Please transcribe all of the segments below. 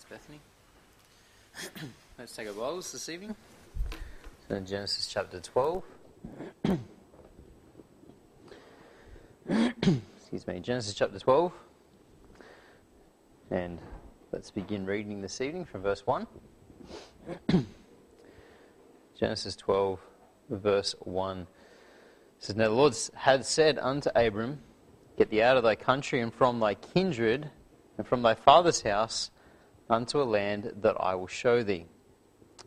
Thanks, Bethany. Let's take our Bibles this evening. So in Genesis chapter 12. Excuse me, Genesis chapter 12. And let's begin reading this evening from verse 1. Genesis 12, verse 1. It says, Now the Lord had said unto Abram, Get thee out of thy country and from thy kindred and from thy father's house unto a land that I will show thee.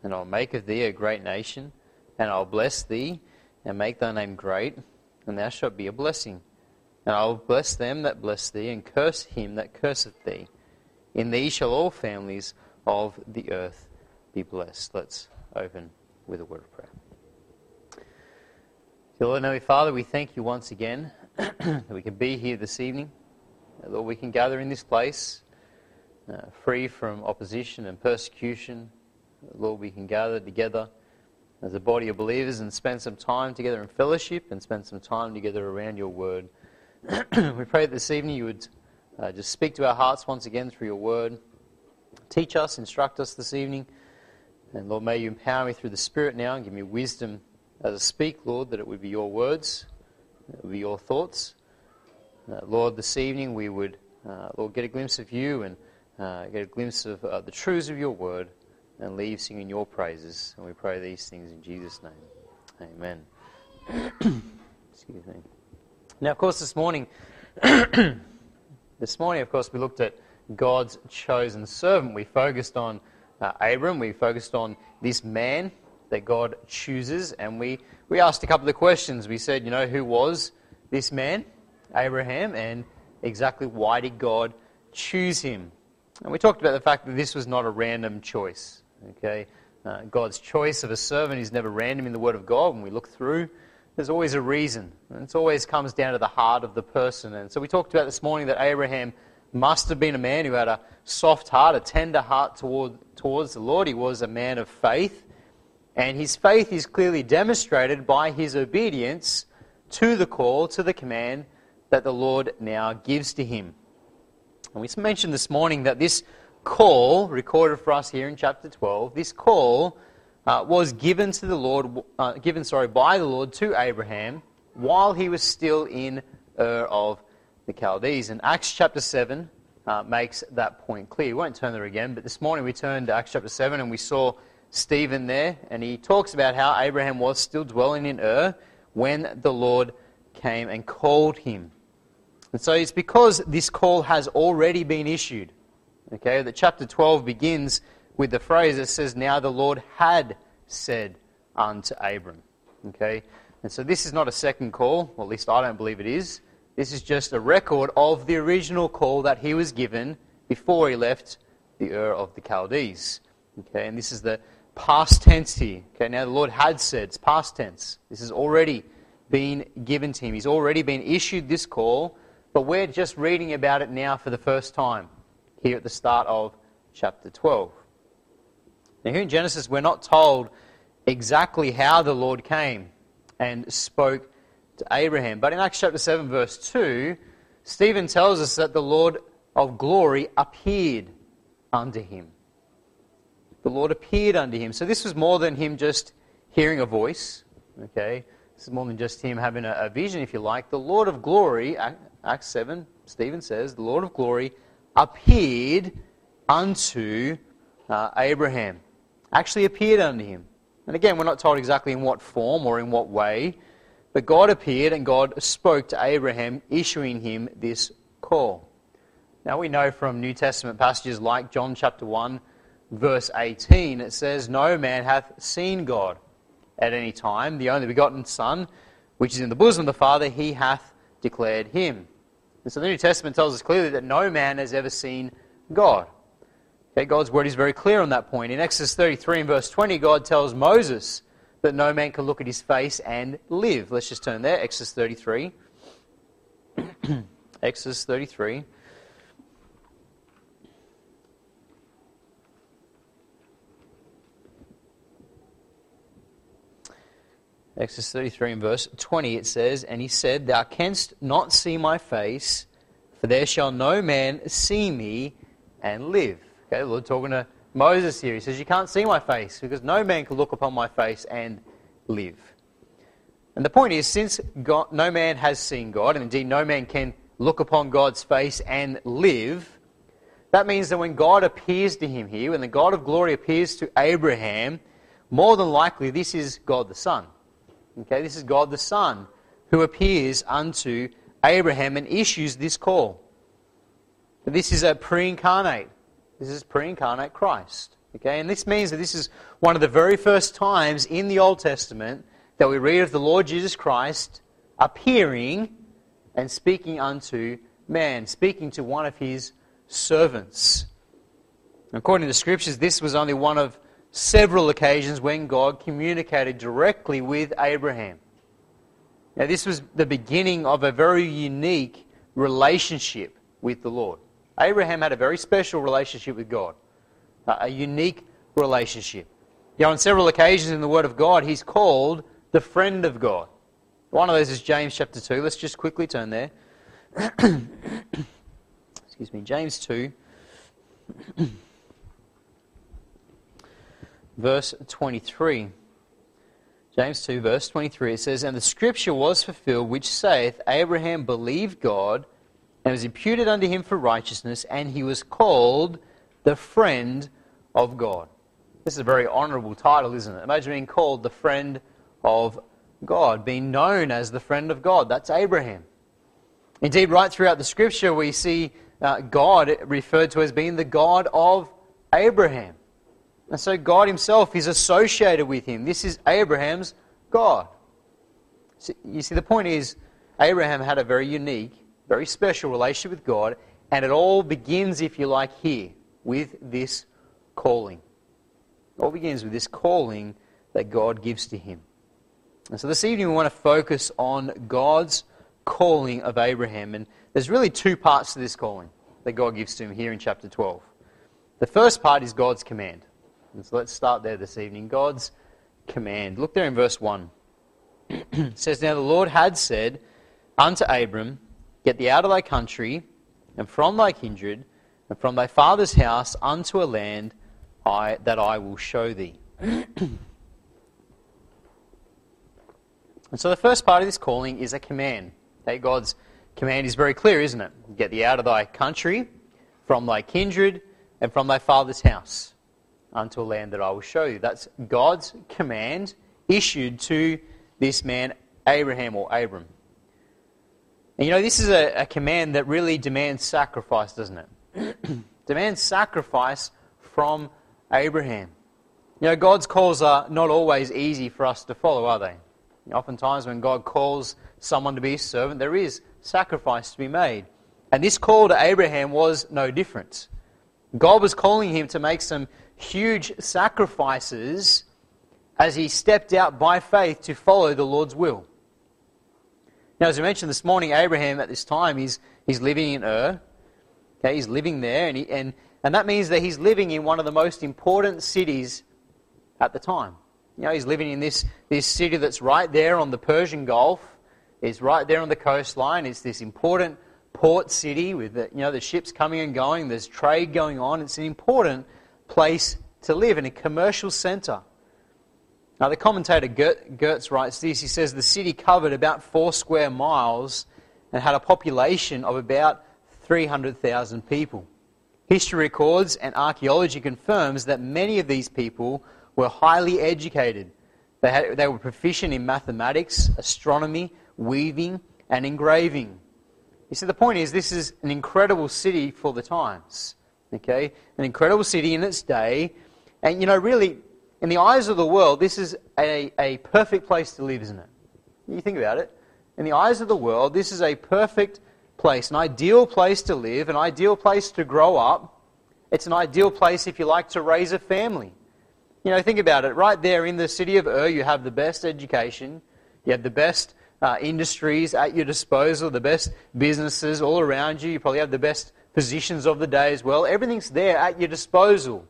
And I'll make of thee a great nation, and I'll bless thee, and make thy name great, and thou shalt be a blessing. And I will bless them that bless thee, and curse him that curseth thee. In thee shall all families of the earth be blessed. Let's open with a word of prayer. Dear Lord, Heavenly Father, we thank you once again that we can be here this evening. Lord, we can gather in this place uh, free from opposition and persecution. Lord, we can gather together as a body of believers and spend some time together in fellowship and spend some time together around your word. we pray this evening you would uh, just speak to our hearts once again through your word. Teach us, instruct us this evening. And Lord, may you empower me through the Spirit now and give me wisdom as I speak, Lord, that it would be your words, it would be your thoughts. Uh, Lord, this evening we would, uh, Lord, get a glimpse of you and uh, get a glimpse of uh, the truths of your word and leave singing your praises. And we pray these things in Jesus' name. Amen. Excuse me. Now, of course, this morning, this morning, of course, we looked at God's chosen servant. We focused on uh, Abram. We focused on this man that God chooses, and we, we asked a couple of questions. We said, you know, who was this man? Abraham and exactly why did God choose him. And we talked about the fact that this was not a random choice. Okay, uh, God's choice of a servant is never random in the Word of God. When we look through, there's always a reason, and it always comes down to the heart of the person. And so we talked about this morning that Abraham must have been a man who had a soft heart, a tender heart toward, towards the Lord. He was a man of faith, and his faith is clearly demonstrated by his obedience to the call, to the command that the Lord now gives to him. And we mentioned this morning that this call, recorded for us here in chapter 12, this call uh, was given to the Lord, uh, given sorry, by the Lord to Abraham while he was still in Ur of the Chaldees. And Acts chapter 7 uh, makes that point clear. We won't turn there again, but this morning we turned to Acts chapter 7 and we saw Stephen there, and he talks about how Abraham was still dwelling in Ur when the Lord came and called him. And so it's because this call has already been issued. Okay, that chapter 12 begins with the phrase that says, Now the Lord had said unto Abram. Okay, and so this is not a second call, or at least I don't believe it is. This is just a record of the original call that he was given before he left the Ur of the Chaldees. Okay, and this is the past tense here. Okay, now the Lord had said, it's past tense. This has already been given to him. He's already been issued this call but we're just reading about it now for the first time here at the start of chapter 12. Now, here in Genesis, we're not told exactly how the Lord came and spoke to Abraham. But in Acts chapter 7, verse 2, Stephen tells us that the Lord of glory appeared unto him. The Lord appeared unto him. So this was more than him just hearing a voice. Okay? Is more than just him having a, a vision, if you like. The Lord of glory Acts 7, Stephen says, the Lord of glory appeared unto uh, Abraham. Actually appeared unto him. And again, we're not told exactly in what form or in what way, but God appeared and God spoke to Abraham, issuing him this call. Now we know from New Testament passages like John chapter 1, verse 18, it says, No man hath seen God at any time. The only begotten Son, which is in the bosom of the Father, he hath declared him. And so the New Testament tells us clearly that no man has ever seen God. Okay, God's word is very clear on that point. In Exodus 33 and verse 20, God tells Moses that no man can look at his face and live. Let's just turn there. Exodus 33. Exodus 33. Exodus 33 and verse 20, it says, And he said, Thou canst not see my face, for there shall no man see me and live. Okay, the Lord talking to Moses here. He says, You can't see my face because no man can look upon my face and live. And the point is, since God, no man has seen God, and indeed no man can look upon God's face and live, that means that when God appears to him here, when the God of glory appears to Abraham, more than likely this is God the Son. Okay, this is God the Son who appears unto Abraham and issues this call. This is a pre incarnate. This is pre incarnate Christ. Okay, and this means that this is one of the very first times in the Old Testament that we read of the Lord Jesus Christ appearing and speaking unto man, speaking to one of his servants. According to the scriptures, this was only one of several occasions when God communicated directly with Abraham. Now, this was the beginning of a very unique relationship with the Lord. Abraham had a very special relationship with God, uh, a unique relationship. You know, on several occasions in the Word of God, he's called the friend of God. One of those is James chapter 2. Let's just quickly turn there. Excuse me, James 2, verse 23. James 2, verse 23, it says, And the scripture was fulfilled, which saith, Abraham believed God, and was imputed unto him for righteousness, and he was called the friend of God. This is a very honourable title, isn't it? Imagine being called the friend of God, being known as the friend of God. That's Abraham. Indeed, right throughout the scripture, we see uh, God referred to as being the God of Abraham. And so God himself is associated with him. This is Abraham's God. So you see, the point is, Abraham had a very unique, very special relationship with God, and it all begins, if you like, here with this calling. It all begins with this calling that God gives to him. And so this evening we want to focus on God's calling of Abraham. And there's really two parts to this calling that God gives to him here in chapter 12. The first part is God's command. And so let's start there this evening. God's command. Look there in verse 1. it says, Now the Lord had said unto Abram, Get thee out of thy country, and from thy kindred, and from thy father's house unto a land I, that I will show thee. and so the first part of this calling is a command. That God's command is very clear, isn't it? Get thee out of thy country, from thy kindred, and from thy father's house unto a land that I will show you. That's God's command issued to this man, Abraham or Abram. And you know, this is a, a command that really demands sacrifice, doesn't it? demands sacrifice from Abraham. You know, God's calls are not always easy for us to follow, are they? Oftentimes, when God calls someone to be his servant, there is sacrifice to be made. And this call to Abraham was no different. God was calling him to make some huge sacrifices as he stepped out by faith to follow the Lord's will. Now, as I mentioned this morning, Abraham at this time, he's, he's living in Ur. Okay, he's living there, and, he, and, and that means that he's living in one of the most important cities at the time. You know, he's living in this, this city that's right there on the Persian Gulf. It's right there on the coastline. It's this important port city with the, you know, the ships coming and going. There's trade going on. It's an important place to live in a commercial centre. Now, the commentator Gertz writes this. He says the city covered about four square miles and had a population of about 300,000 people. History records and archaeology confirms that many of these people were highly educated. They, had, they were proficient in mathematics, astronomy, weaving, and engraving. You see, the point is, this is an incredible city for the times. Okay? An incredible city in its day. And, you know, really, in the eyes of the world, this is a, a perfect place to live, isn't it? You think about it. In the eyes of the world, this is a perfect place, an ideal place to live, an ideal place to grow up. It's an ideal place, if you like, to raise a family. You know, think about it. Right there in the city of Ur, you have the best education, you have the best uh, industries at your disposal, the best businesses all around you. You probably have the best positions of the day as well. Everything's there at your disposal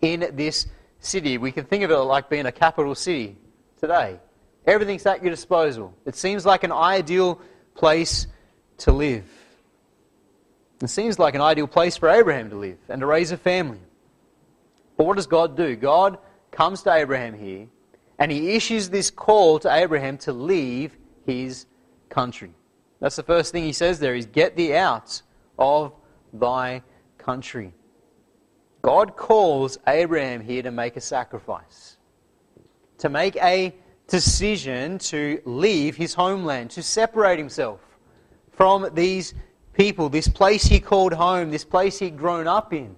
in this city. We can think of it like being a capital city today. Everything's at your disposal. It seems like an ideal place to live. It seems like an ideal place for Abraham to live and to raise a family. But what does God do? God comes to Abraham here and he issues this call to Abraham to leave his country. That's the first thing he says there is get thee out of thy country. God calls Abraham here to make a sacrifice, to make a decision to leave his homeland, to separate himself from these people, this place he called home, this place he'd grown up in.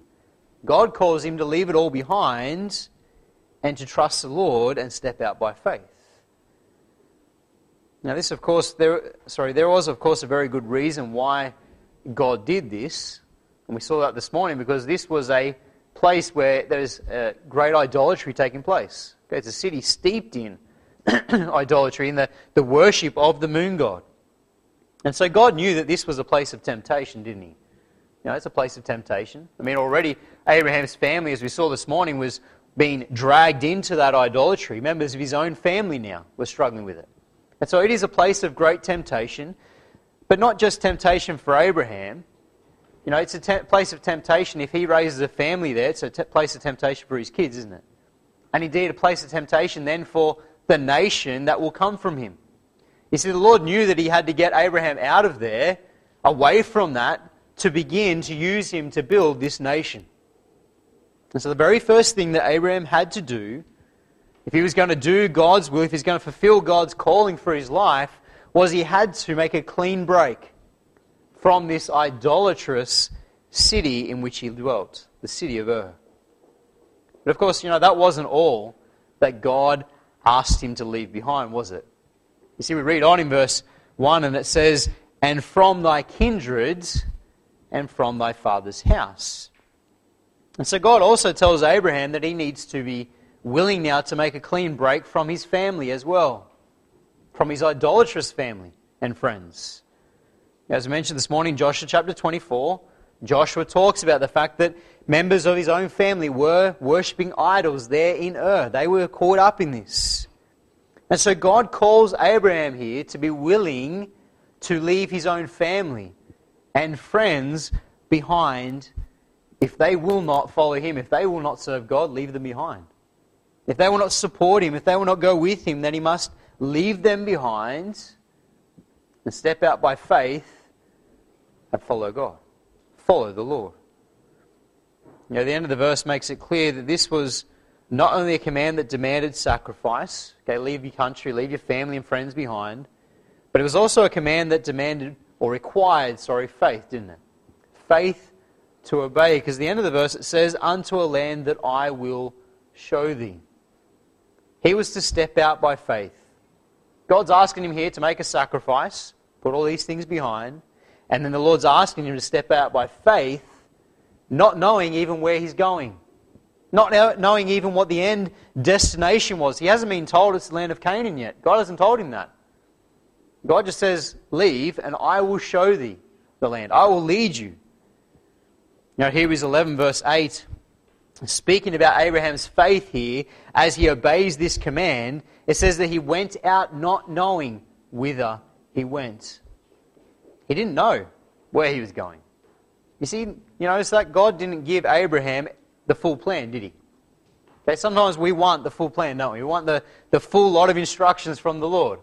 God calls him to leave it all behind and to trust the Lord and step out by faith. Now, this, of course, there, sorry, there was, of course, a very good reason why God did this. And we saw that this morning because this was a place where there's great idolatry taking place. Okay, it's a city steeped in idolatry, in the, the worship of the moon god. And so God knew that this was a place of temptation, didn't he? You know, it's a place of temptation. I mean, already Abraham's family, as we saw this morning, was being dragged into that idolatry. Members of his own family now were struggling with it. And so it is a place of great temptation, but not just temptation for Abraham. You know, it's a te- place of temptation if he raises a family there. It's a te- place of temptation for his kids, isn't it? And indeed, a place of temptation then for the nation that will come from him. You see, the Lord knew that he had to get Abraham out of there, away from that, to begin to use him to build this nation. And so, the very first thing that Abraham had to do, if he was going to do God's will, if he was going to fulfill God's calling for his life, was he had to make a clean break from this idolatrous city in which he dwelt, the city of Ur. But of course, you know, that wasn't all that God asked him to leave behind, was it? You see, we read on in verse 1 and it says, And from thy kindreds and from thy father's house. And so God also tells Abraham that he needs to be willing now to make a clean break from his family as well, from his idolatrous family and friends. As I mentioned this morning, Joshua chapter 24, Joshua talks about the fact that members of his own family were worshipping idols there in Ur. They were caught up in this. And so God calls Abraham here to be willing to leave his own family and friends behind if they will not follow him, if they will not serve God, leave them behind. If they will not support him, if they will not go with him, then he must leave them behind and step out by faith and follow God. Follow the Lord. You know, the end of the verse makes it clear that this was not only a command that demanded sacrifice, okay, leave your country, leave your family and friends behind, but it was also a command that demanded or required, sorry, faith, didn't it? Faith to obey, because the end of the verse it says, Unto a land that I will show thee. He was to step out by faith. God's asking him here to make a sacrifice, put all these things behind, and then the Lord's asking him to step out by faith, not knowing even where he's going. Not knowing even what the end destination was. He hasn't been told it's the land of Canaan yet. God hasn't told him that. God just says, Leave, and I will show thee the land. I will lead you. Now, Hebrews 11, verse 8, speaking about Abraham's faith here, as he obeys this command, it says that he went out not knowing whither he went. He didn't know where he was going. You see, you notice that God didn't give Abraham the full plan, did he? Sometimes we want the full plan, don't we? We want the, the full lot of instructions from the Lord.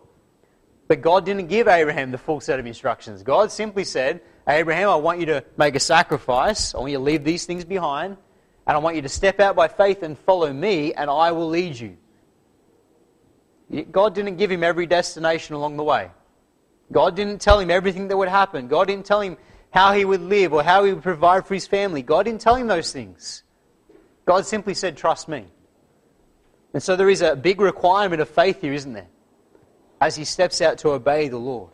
But God didn't give Abraham the full set of instructions. God simply said, Abraham, I want you to make a sacrifice. I want you to leave these things behind. And I want you to step out by faith and follow me, and I will lead you. God didn't give him every destination along the way. God didn't tell him everything that would happen. God didn't tell him how he would live or how he would provide for his family. God didn't tell him those things. God simply said, Trust me. And so there is a big requirement of faith here, isn't there? As he steps out to obey the Lord.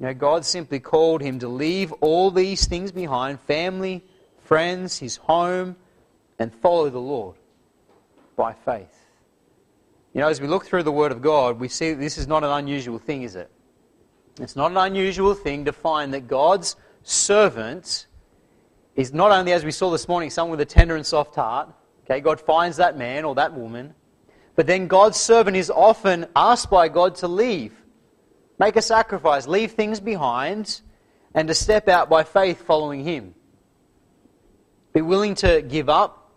You know, God simply called him to leave all these things behind family, friends, his home, and follow the Lord by faith. You know, as we look through the Word of God, we see that this is not an unusual thing, is it? It's not an unusual thing to find that God's servant is not only, as we saw this morning, someone with a tender and soft heart. Okay, God finds that man or that woman. But then God's servant is often asked by God to leave, make a sacrifice, leave things behind, and to step out by faith following Him. Be willing to give up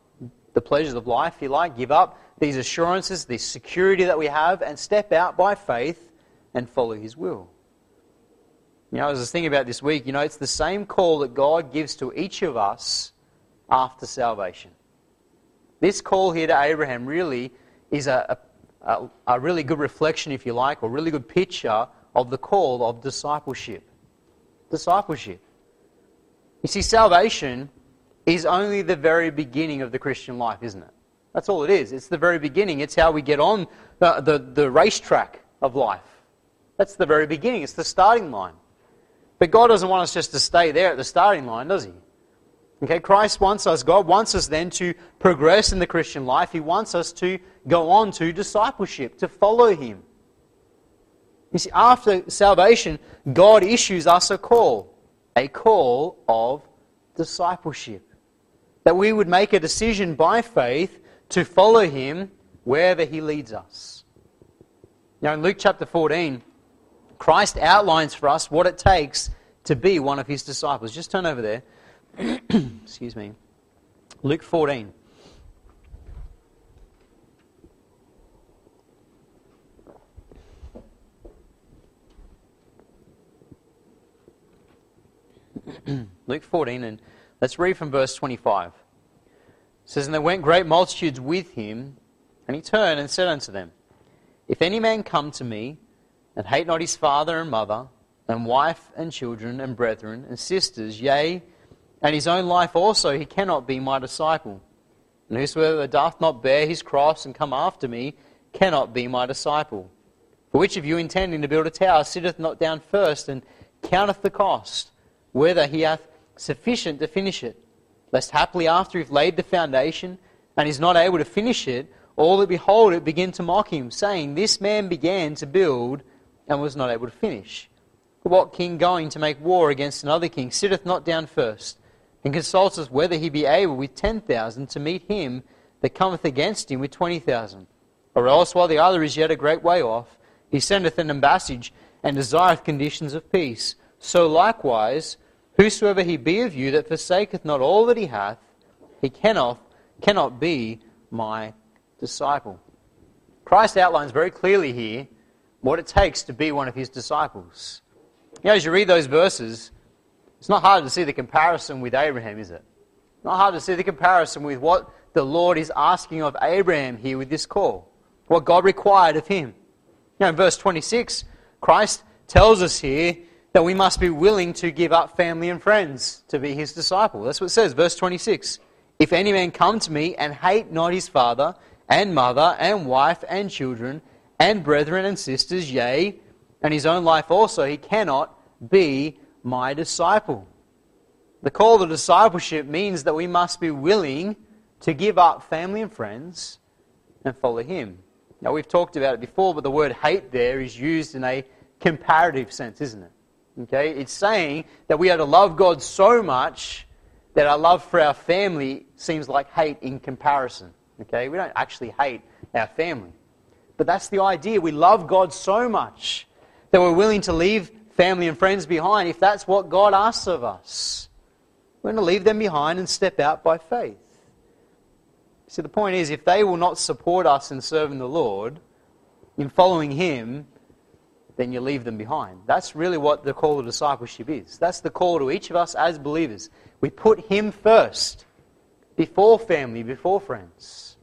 the pleasures of life, if you like, give up these assurances, this security that we have, and step out by faith and follow His will. You know, I was thinking about this week, you know, it's the same call that God gives to each of us after salvation. This call here to Abraham really is a, a, a really good reflection, if you like, or really good picture of the call of discipleship. Discipleship. You see, salvation is only the very beginning of the Christian life, isn't it? That's all it is. It's the very beginning. It's how we get on the, the, the racetrack of life. That's the very beginning. It's the starting line. But God doesn't want us just to stay there at the starting line, does He? Okay, Christ wants us, God wants us then to progress in the Christian life. He wants us to go on to discipleship, to follow Him. You see, after salvation, God issues us a call, a call of discipleship. That we would make a decision by faith to follow Him wherever He leads us. Now, in Luke chapter 14, Christ outlines for us what it takes to be one of His disciples. Just turn over there. Excuse me. Luke 14. Luke 14, and let's read from verse 25. Says, And there went great multitudes with him, and he turned and said unto them, If any man come to me, and hate not his father and mother, and wife and children, and brethren, and sisters, yea, and his own life also, he cannot be my disciple. And whosoever doth not bear his cross and come after me cannot be my disciple. For which of you intending to build a tower sitteth not down first and counteth the cost, whether he hath sufficient to finish it? Lest haply after he hath laid the foundation and is not able to finish it, all that behold it begin to mock him, saying, This man began to build and was not able to finish. What king going to make war against another king sitteth not down first? and consulteth whether he be able with ten thousand to meet him that cometh against him with twenty thousand. Or else, while the other is yet a great way off, he sendeth an ambassage and desireth conditions of peace. So likewise, whosoever he be of you that forsaketh not all that he hath, he cannot, cannot be my disciple. Christ outlines very clearly here what it takes to be one of his disciples. You know, as you read those verses, it's not hard to see the comparison with Abraham, is it? Not hard to see the comparison with what the Lord is asking of Abraham here with this call, what God required of him. Now, in verse 26, Christ tells us here that we must be willing to give up family and friends to be his disciple. That's what it says, verse 26. If any man come to me and hate not his father and mother and wife and children and brethren and sisters, yea, and his own life also, he cannot be my disciple. The call to discipleship means that we must be willing to give up family and friends and follow Him. Now, we've talked about it before, but the word hate there is used in a comparative sense, isn't it? Okay? It's saying that we are to love God so much that our love for our family seems like hate in comparison. Okay? We don't actually hate our family. But that's the idea. We love God so much that we're willing to leave family and friends behind if that's what God asks of us. We're going to leave them behind and step out by faith. See, the point is, if they will not support us in serving the Lord, in following Him, then you leave them behind. That's really what the call to discipleship is. That's the call to each of us as believers. We put Him first, before family, before friends.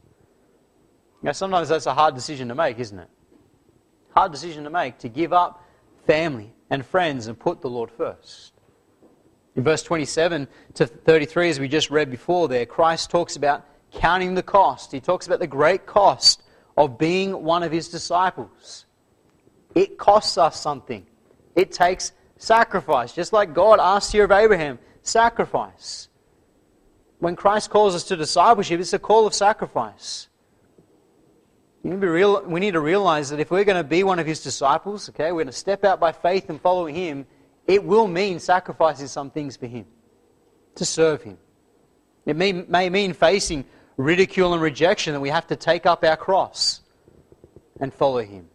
Now, sometimes that's a hard decision to make, isn't it? Hard decision to make to give up family, and friends and put the Lord first. In verse 27 to 33, as we just read before there, Christ talks about counting the cost. He talks about the great cost of being one of his disciples. It costs us something, it takes sacrifice, just like God asked here of Abraham sacrifice. When Christ calls us to discipleship, it's a call of sacrifice. We need, real, we need to realize that if we're going to be one of his disciples, okay, we're going to step out by faith and follow him, it will mean sacrificing some things for him, to serve him. It may, may mean facing ridicule and rejection that we have to take up our cross and follow him.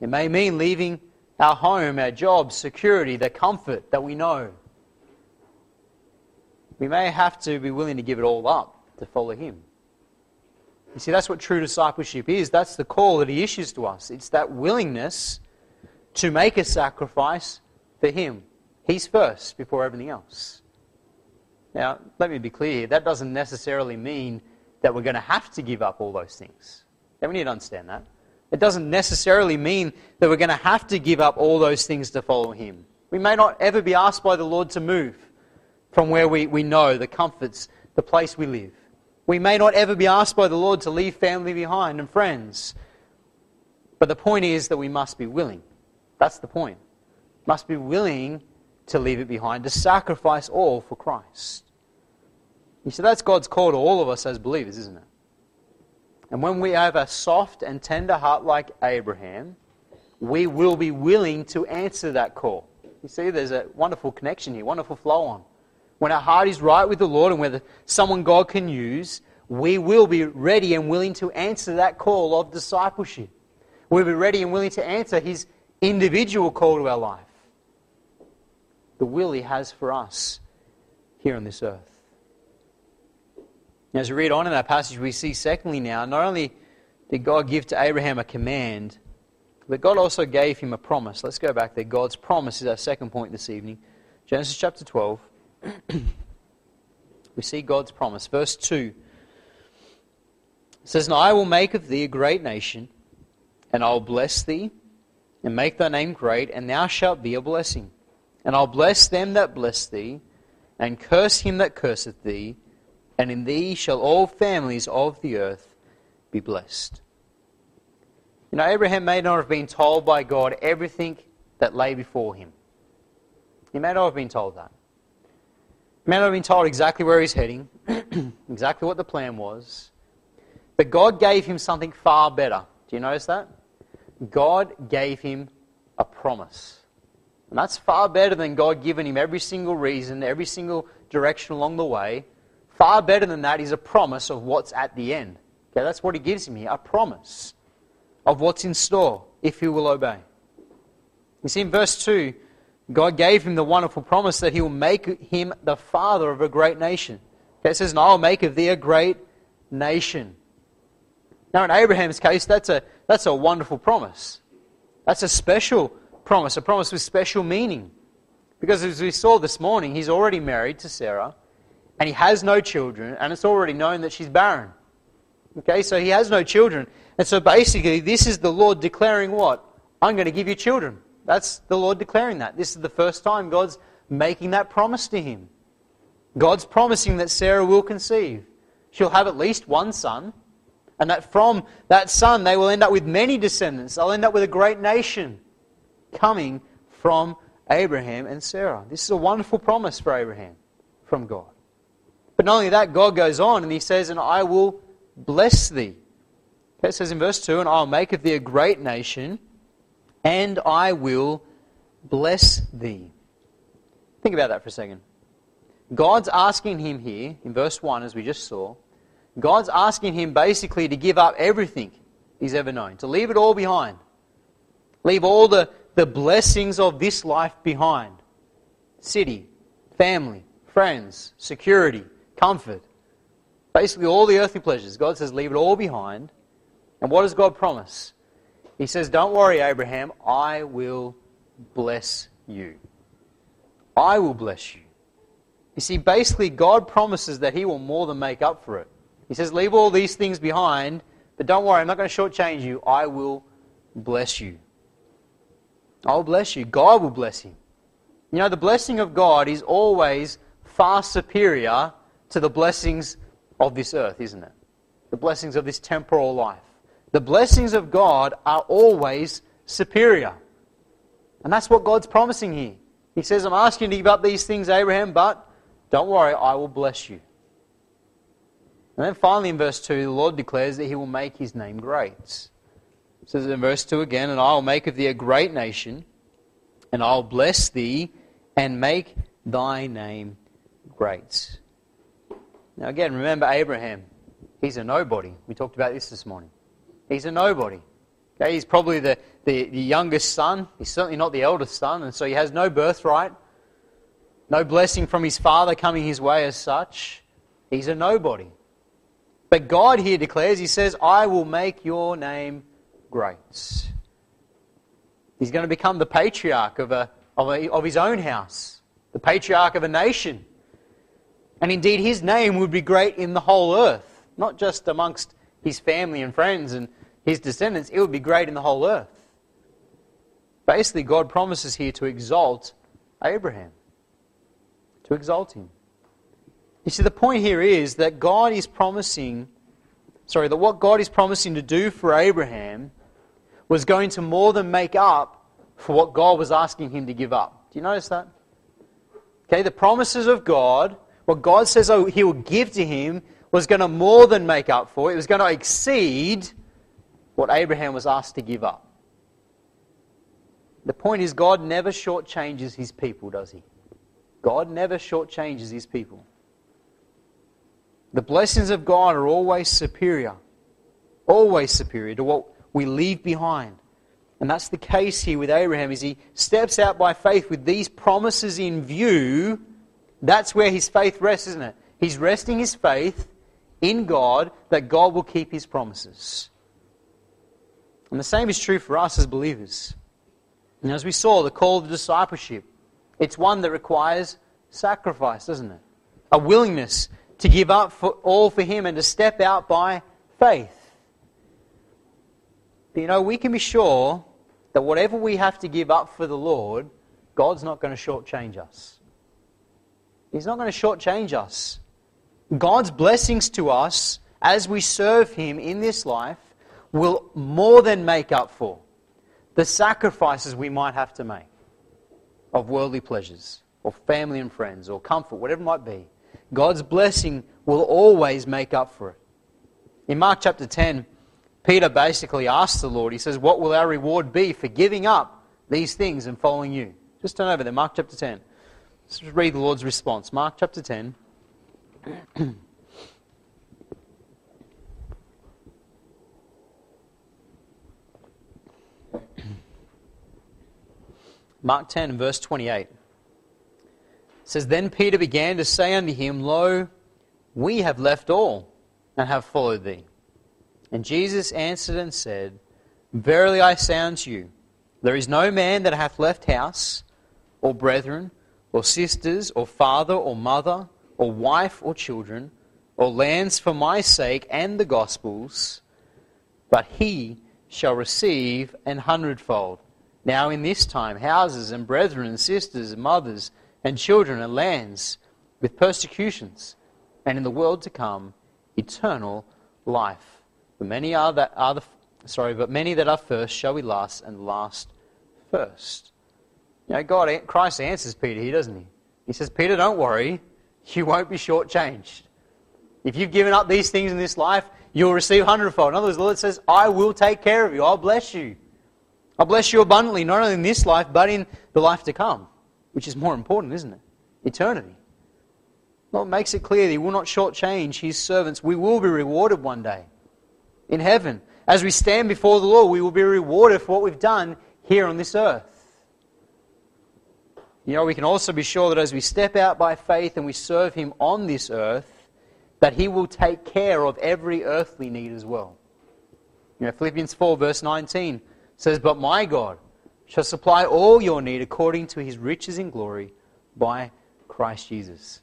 It may mean leaving our home, our job, security, the comfort that we know. we may have to be willing to give it all up to follow him. You see, that's what true discipleship is. That's the call that he issues to us. It's that willingness to make a sacrifice for him. He's first before everything else. Now, let me be clear here. that doesn't necessarily mean that we're going to have to give up all those things. we need to understand that. It doesn't necessarily mean that we're going to have to give up all those things to follow Him. We may not ever be asked by the Lord to move from where we, we know the comforts, the place we live. We may not ever be asked by the Lord to leave family behind and friends. But the point is that we must be willing. That's the point. Must be willing to leave it behind, to sacrifice all for Christ. You see, that's God's call to all of us as believers, isn't it? And when we have a soft and tender heart like Abraham, we will be willing to answer that call. You see, there's a wonderful connection here, wonderful flow on. When our heart is right with the Lord and whether someone God can use, we will be ready and willing to answer that call of discipleship. We'll be ready and willing to answer His individual call to our life. The will He has for us here on this earth. As we read on in that passage, we see, secondly, now, not only did God give to Abraham a command, but God also gave him a promise. Let's go back there. God's promise is our second point this evening. Genesis chapter 12. we see God's promise. Verse 2 says, And I will make of thee a great nation, and I'll bless thee, and make thy name great, and thou shalt be a blessing. And I'll bless them that bless thee, and curse him that curseth thee and in thee shall all families of the earth be blessed. You know, Abraham may not have been told by God everything that lay before him. He may not have been told that. He may not have been told exactly where he's heading, exactly what the plan was. But God gave him something far better. Do you notice that? God gave him a promise. And that's far better than God giving him every single reason, every single direction along the way. Far better than that is a promise of what's at the end. Okay, that's what he gives him here a promise of what's in store if he will obey. You see, in verse 2, God gave him the wonderful promise that he will make him the father of a great nation. Okay, it says, And I'll make of thee a great nation. Now, in Abraham's case, that's a, that's a wonderful promise. That's a special promise, a promise with special meaning. Because as we saw this morning, he's already married to Sarah and he has no children, and it's already known that she's barren. Okay, so he has no children. And so basically, this is the Lord declaring what? I'm going to give you children. That's the Lord declaring that. This is the first time God's making that promise to him. God's promising that Sarah will conceive. She'll have at least one son, and that from that son they will end up with many descendants. They'll end up with a great nation coming from Abraham and Sarah. This is a wonderful promise for Abraham from God. But not only that, God goes on and he says, And I will bless thee. It says in verse 2, And I'll make of thee a great nation, and I will bless thee. Think about that for a second. God's asking him here, in verse 1, as we just saw, God's asking him basically to give up everything he's ever known, to leave it all behind. Leave all the, the blessings of this life behind city, family, friends, security, comfort. Basically, all the earthly pleasures. God says, leave it all behind. And what does God promise? He says, Don't worry, Abraham, I will bless you. I will bless you. You see, basically, God promises that He will more than make up for it. He says, Leave all these things behind, but don't worry, I'm not going to shortchange you. I will bless you. I will bless you. God will bless you. You know, the blessing of God is always far superior to the blessings of this earth, isn't it? The blessings of this temporal life. The blessings of God are always superior. And that's what God's promising here. He says, I'm asking you to give up these things, Abraham, but don't worry, I will bless you. And then finally in verse 2, the Lord declares that he will make his name great. It says in verse 2 again, And I will make of thee a great nation, and I will bless thee, and make thy name great. Now, again, remember Abraham. He's a nobody. We talked about this this morning. He's a nobody. Okay, he's probably the, the, the youngest son. He's certainly not the eldest son, and so he has no birthright, no blessing from his father coming his way as such. He's a nobody. But God here declares, He says, I will make your name great. He's going to become the patriarch of, a, of, a, of his own house, the patriarch of a nation. And indeed, his name would be great in the whole earth, not just amongst his family and friends and his descendants, it would be great in the whole earth. Basically, God promises here to exalt Abraham, to exalt him. You see, the point here is that God is promising, sorry, that what God is promising to do for Abraham was going to more than make up for what God was asking him to give up. Do you notice that? Okay, the promises of God, what God says oh, he will give to him, was going to more than make up for. It was going to exceed what Abraham was asked to give up. The point is, God never shortchanges his people, does he? God never shortchanges his people. The blessings of God are always superior, always superior to what we leave behind. And that's the case here with Abraham as he steps out by faith with these promises in view. That's where his faith rests, isn't it? He's resting his faith in God that God will keep his promises. And the same is true for us as believers. And as we saw, the call to discipleship, it's one that requires sacrifice, doesn't it? A willingness to give up for all for Him and to step out by faith. But you know, we can be sure that whatever we have to give up for the Lord, God's not going to shortchange us. He's not going to shortchange us. God's blessings to us as we serve Him in this life will more than make up for the sacrifices we might have to make of worldly pleasures, or family and friends, or comfort, whatever it might be. God's blessing will always make up for it. In Mark chapter 10, Peter basically asks the Lord, he says, What will our reward be for giving up these things and following you? Just turn over there, Mark chapter 10. Let's read the Lord's response. Mark chapter 10. Mark 10, verse 28 says, Then Peter began to say unto him, Lo, we have left all and have followed thee. And Jesus answered and said, Verily I say unto you, there is no man that hath left house, or brethren, or sisters, or father, or mother, or wife, or children, or lands for my sake and the gospel's, but he shall receive an hundredfold. Now in this time, houses and brethren and sisters and mothers and children and lands with persecutions, and in the world to come, eternal life. But many are that are the sorry, but many that are first shall be last, and last first. You know, God, Christ answers Peter here, doesn't he? He says, Peter, don't worry, you won't be shortchanged. If you've given up these things in this life, you'll receive hundredfold. In other words, the Lord says, I will take care of you. I'll bless you. I'll bless you abundantly, not only in this life, but in the life to come which is more important, isn't it? Eternity. Lord makes it clear that He will not shortchange His servants. We will be rewarded one day in heaven. As we stand before the Lord, we will be rewarded for what we've done here on this earth. You know, we can also be sure that as we step out by faith and we serve Him on this earth, that He will take care of every earthly need as well. You know, Philippians 4, verse 19 says, But my God shall supply all your need according to his riches in glory by Christ Jesus.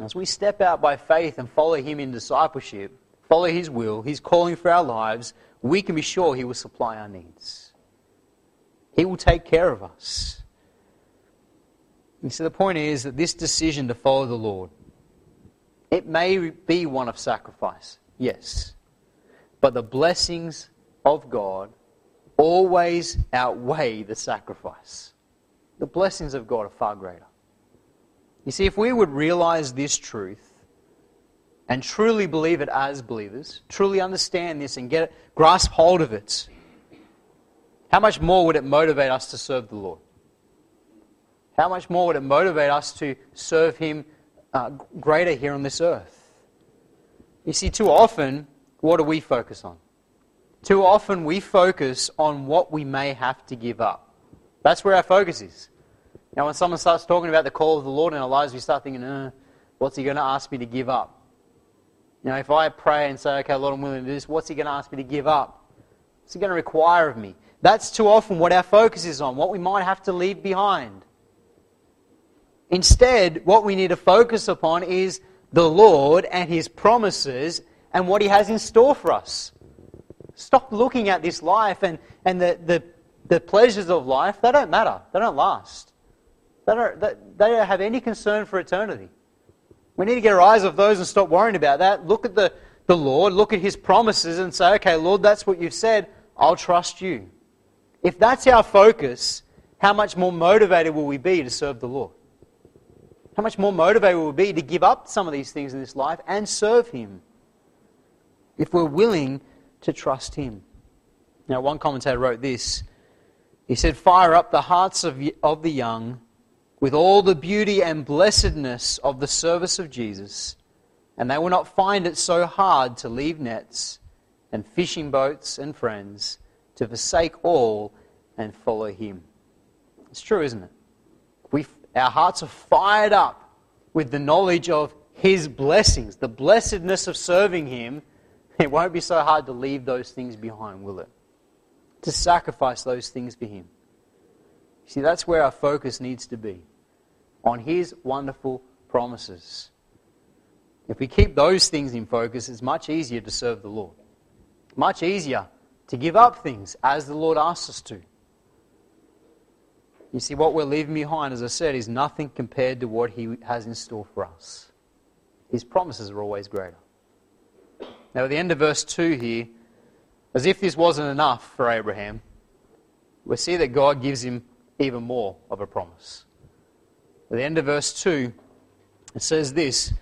As we step out by faith and follow him in discipleship, follow his will, his calling for our lives, we can be sure he will supply our needs. He will take care of us. And so the point is that this decision to follow the Lord, it may be one of sacrifice, yes. But the blessings of God always outweigh the sacrifice. The blessings of God are far greater. You see, if we would realize this truth and truly believe it as believers, truly understand this and get it, grasp hold of it, how much more would it motivate us to serve the Lord? How much more would it motivate us to serve Him uh, greater here on this earth? You see, too often, what do we focus on? Too often we focus on what we may have to give up. That's where our focus is. Now, when someone starts talking about the call of the Lord in our lives, we start thinking, uh, what's he going to ask me to give up? You know, if I pray and say, okay, Lord, I'm willing to do this, what's he going to ask me to give up? What's he going to require of me? That's too often what our focus is on, what we might have to leave behind. Instead, what we need to focus upon is the Lord and his promises and what he has in store for us. Stop looking at this life and, and the, the, the pleasures of life. They don't matter, they don't last. They don't, they, they don't have any concern for eternity. We need to get our eyes off those and stop worrying about that. Look at the, the Lord, look at His promises, and say, okay, Lord, that's what you've said. I'll trust you. If that's our focus, how much more motivated will we be to serve the Lord? How much more motivated we'll we be to give up some of these things in this life and serve Him? If we're willing to trust Him. Now, one commentator wrote this. He said, Fire up the hearts of, of the young with all the beauty and blessedness of the service of Jesus, and they will not find it so hard to leave nets and fishing boats and friends, to forsake all and follow Him. It's true, isn't it? Our hearts are fired up with the knowledge of His blessings, the blessedness of serving Him. It won't be so hard to leave those things behind, will it? To sacrifice those things for Him. See, that's where our focus needs to be on His wonderful promises. If we keep those things in focus, it's much easier to serve the Lord. Much easier to give up things as the Lord asks us to. You see, what we're leaving behind, as I said, is nothing compared to what He has in store for us. His promises are always greater. Now, at the end of verse 2 here, as if this wasn't enough for Abraham, we see that God gives him even more of a promise. At the end of verse 2, it says this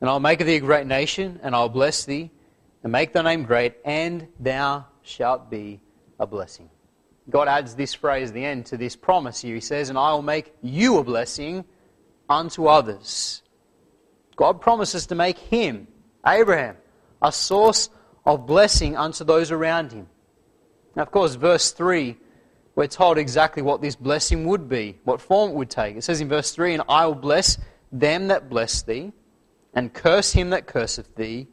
And I'll make thee a great nation, and I'll bless thee, and make thy name great, and thou shalt be a blessing. God adds this phrase at the end to this promise here. He says, And I will make you a blessing unto others. God promises to make him, Abraham, a source of blessing unto those around him. Now, of course, verse 3 we're told exactly what this blessing would be, what form it would take. It says in verse 3 And I will bless them that bless thee, and curse him that curseth thee,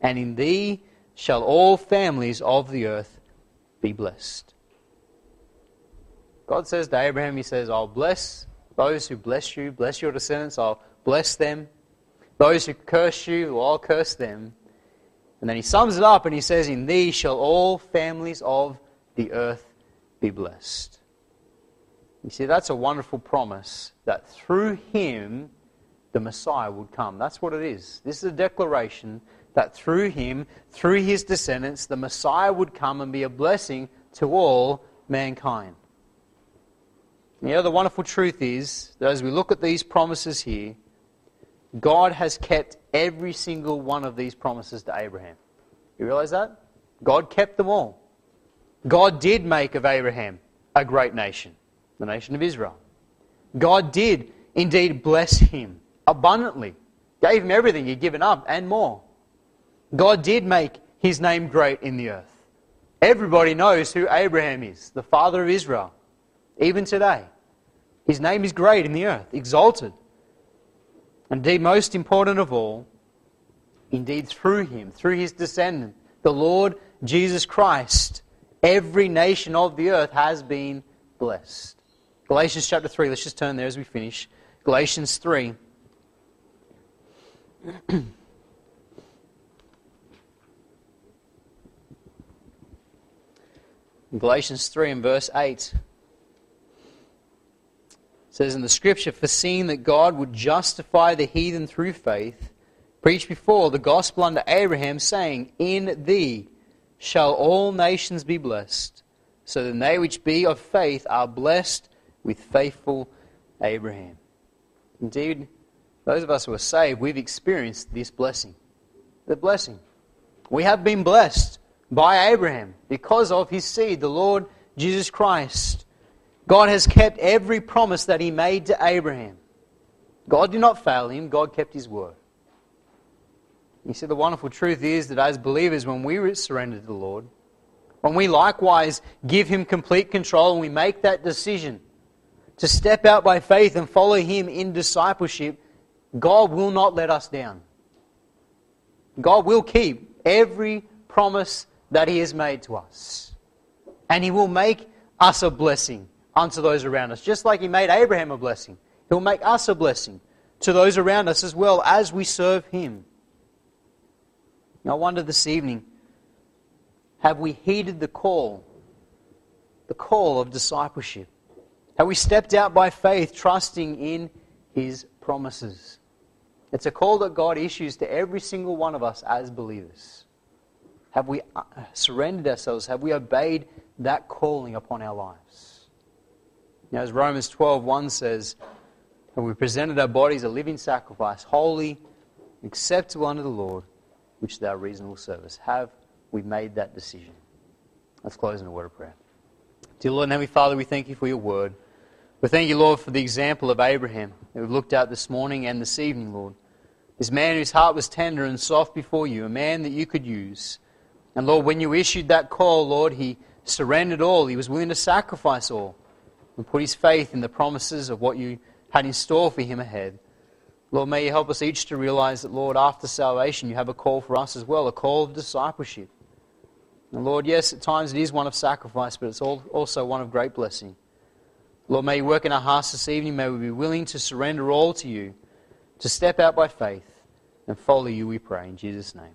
and in thee shall all families of the earth be blessed. God says to Abraham, He says, I'll bless those who bless you, bless your descendants, I'll bless them. Those who curse you, I'll curse them. And then he sums it up and he says, In thee shall all families of the earth be blessed. You see, that's a wonderful promise that through him the Messiah would come. That's what it is. This is a declaration that through him, through his descendants, the Messiah would come and be a blessing to all mankind. And you know, the wonderful truth is that as we look at these promises here, God has kept every single one of these promises to Abraham. You realize that? God kept them all. God did make of Abraham a great nation, the nation of Israel. God did indeed bless him abundantly, gave him everything he'd given up and more. God did make his name great in the earth. Everybody knows who Abraham is, the father of Israel, even today. His name is great in the earth, exalted. And indeed, most important of all, indeed through him, through his descendant, the Lord Jesus Christ, Every nation of the earth has been blessed. Galatians chapter 3, let's just turn there as we finish. Galatians 3. Galatians 3 and verse 8 says in the scripture, For seeing that God would justify the heathen through faith, preached before the gospel unto Abraham, saying, In thee shall all nations be blessed, so that they which be of faith are blessed with faithful Abraham. Indeed, those of us who are saved, we've experienced this blessing. The blessing. We have been blessed by Abraham because of his seed, the Lord Jesus Christ. God has kept every promise that he made to Abraham. God did not fail him, God kept his word. You see, the wonderful truth is that as believers, when we surrender to the Lord, when we likewise give Him complete control and we make that decision to step out by faith and follow Him in discipleship, God will not let us down. God will keep every promise that He has made to us. And He will make us a blessing unto those around us, just like He made Abraham a blessing. He'll make us a blessing to those around us as well as we serve Him. I wonder this evening have we heeded the call, the call of discipleship? Have we stepped out by faith, trusting in His promises? It's a call that God issues to every single one of us as believers. Have we uh, surrendered ourselves? Have we obeyed that calling upon our lives? As Romans 12:1 says, and we presented our bodies a living sacrifice, holy, acceptable unto the Lord, which is our reasonable service. Have we made that decision? Let's close in a word of prayer. Dear Lord and Heavenly Father, we thank you for your word. We thank you, Lord, for the example of Abraham that we've looked at this morning and this evening, Lord. This man whose heart was tender and soft before you, a man that you could use. And Lord, when you issued that call, Lord, he surrendered all. He was willing to sacrifice all and put his faith in the promises of what you had in store for him ahead. Lord, may you help us each to realize that, Lord, after salvation, you have a call for us as well, a call of discipleship. And Lord, yes, at times it is one of sacrifice, but it's also one of great blessing. Lord, may you work in our hearts this evening. May we be willing to surrender all to you, to step out by faith and follow you, we pray, in Jesus' name.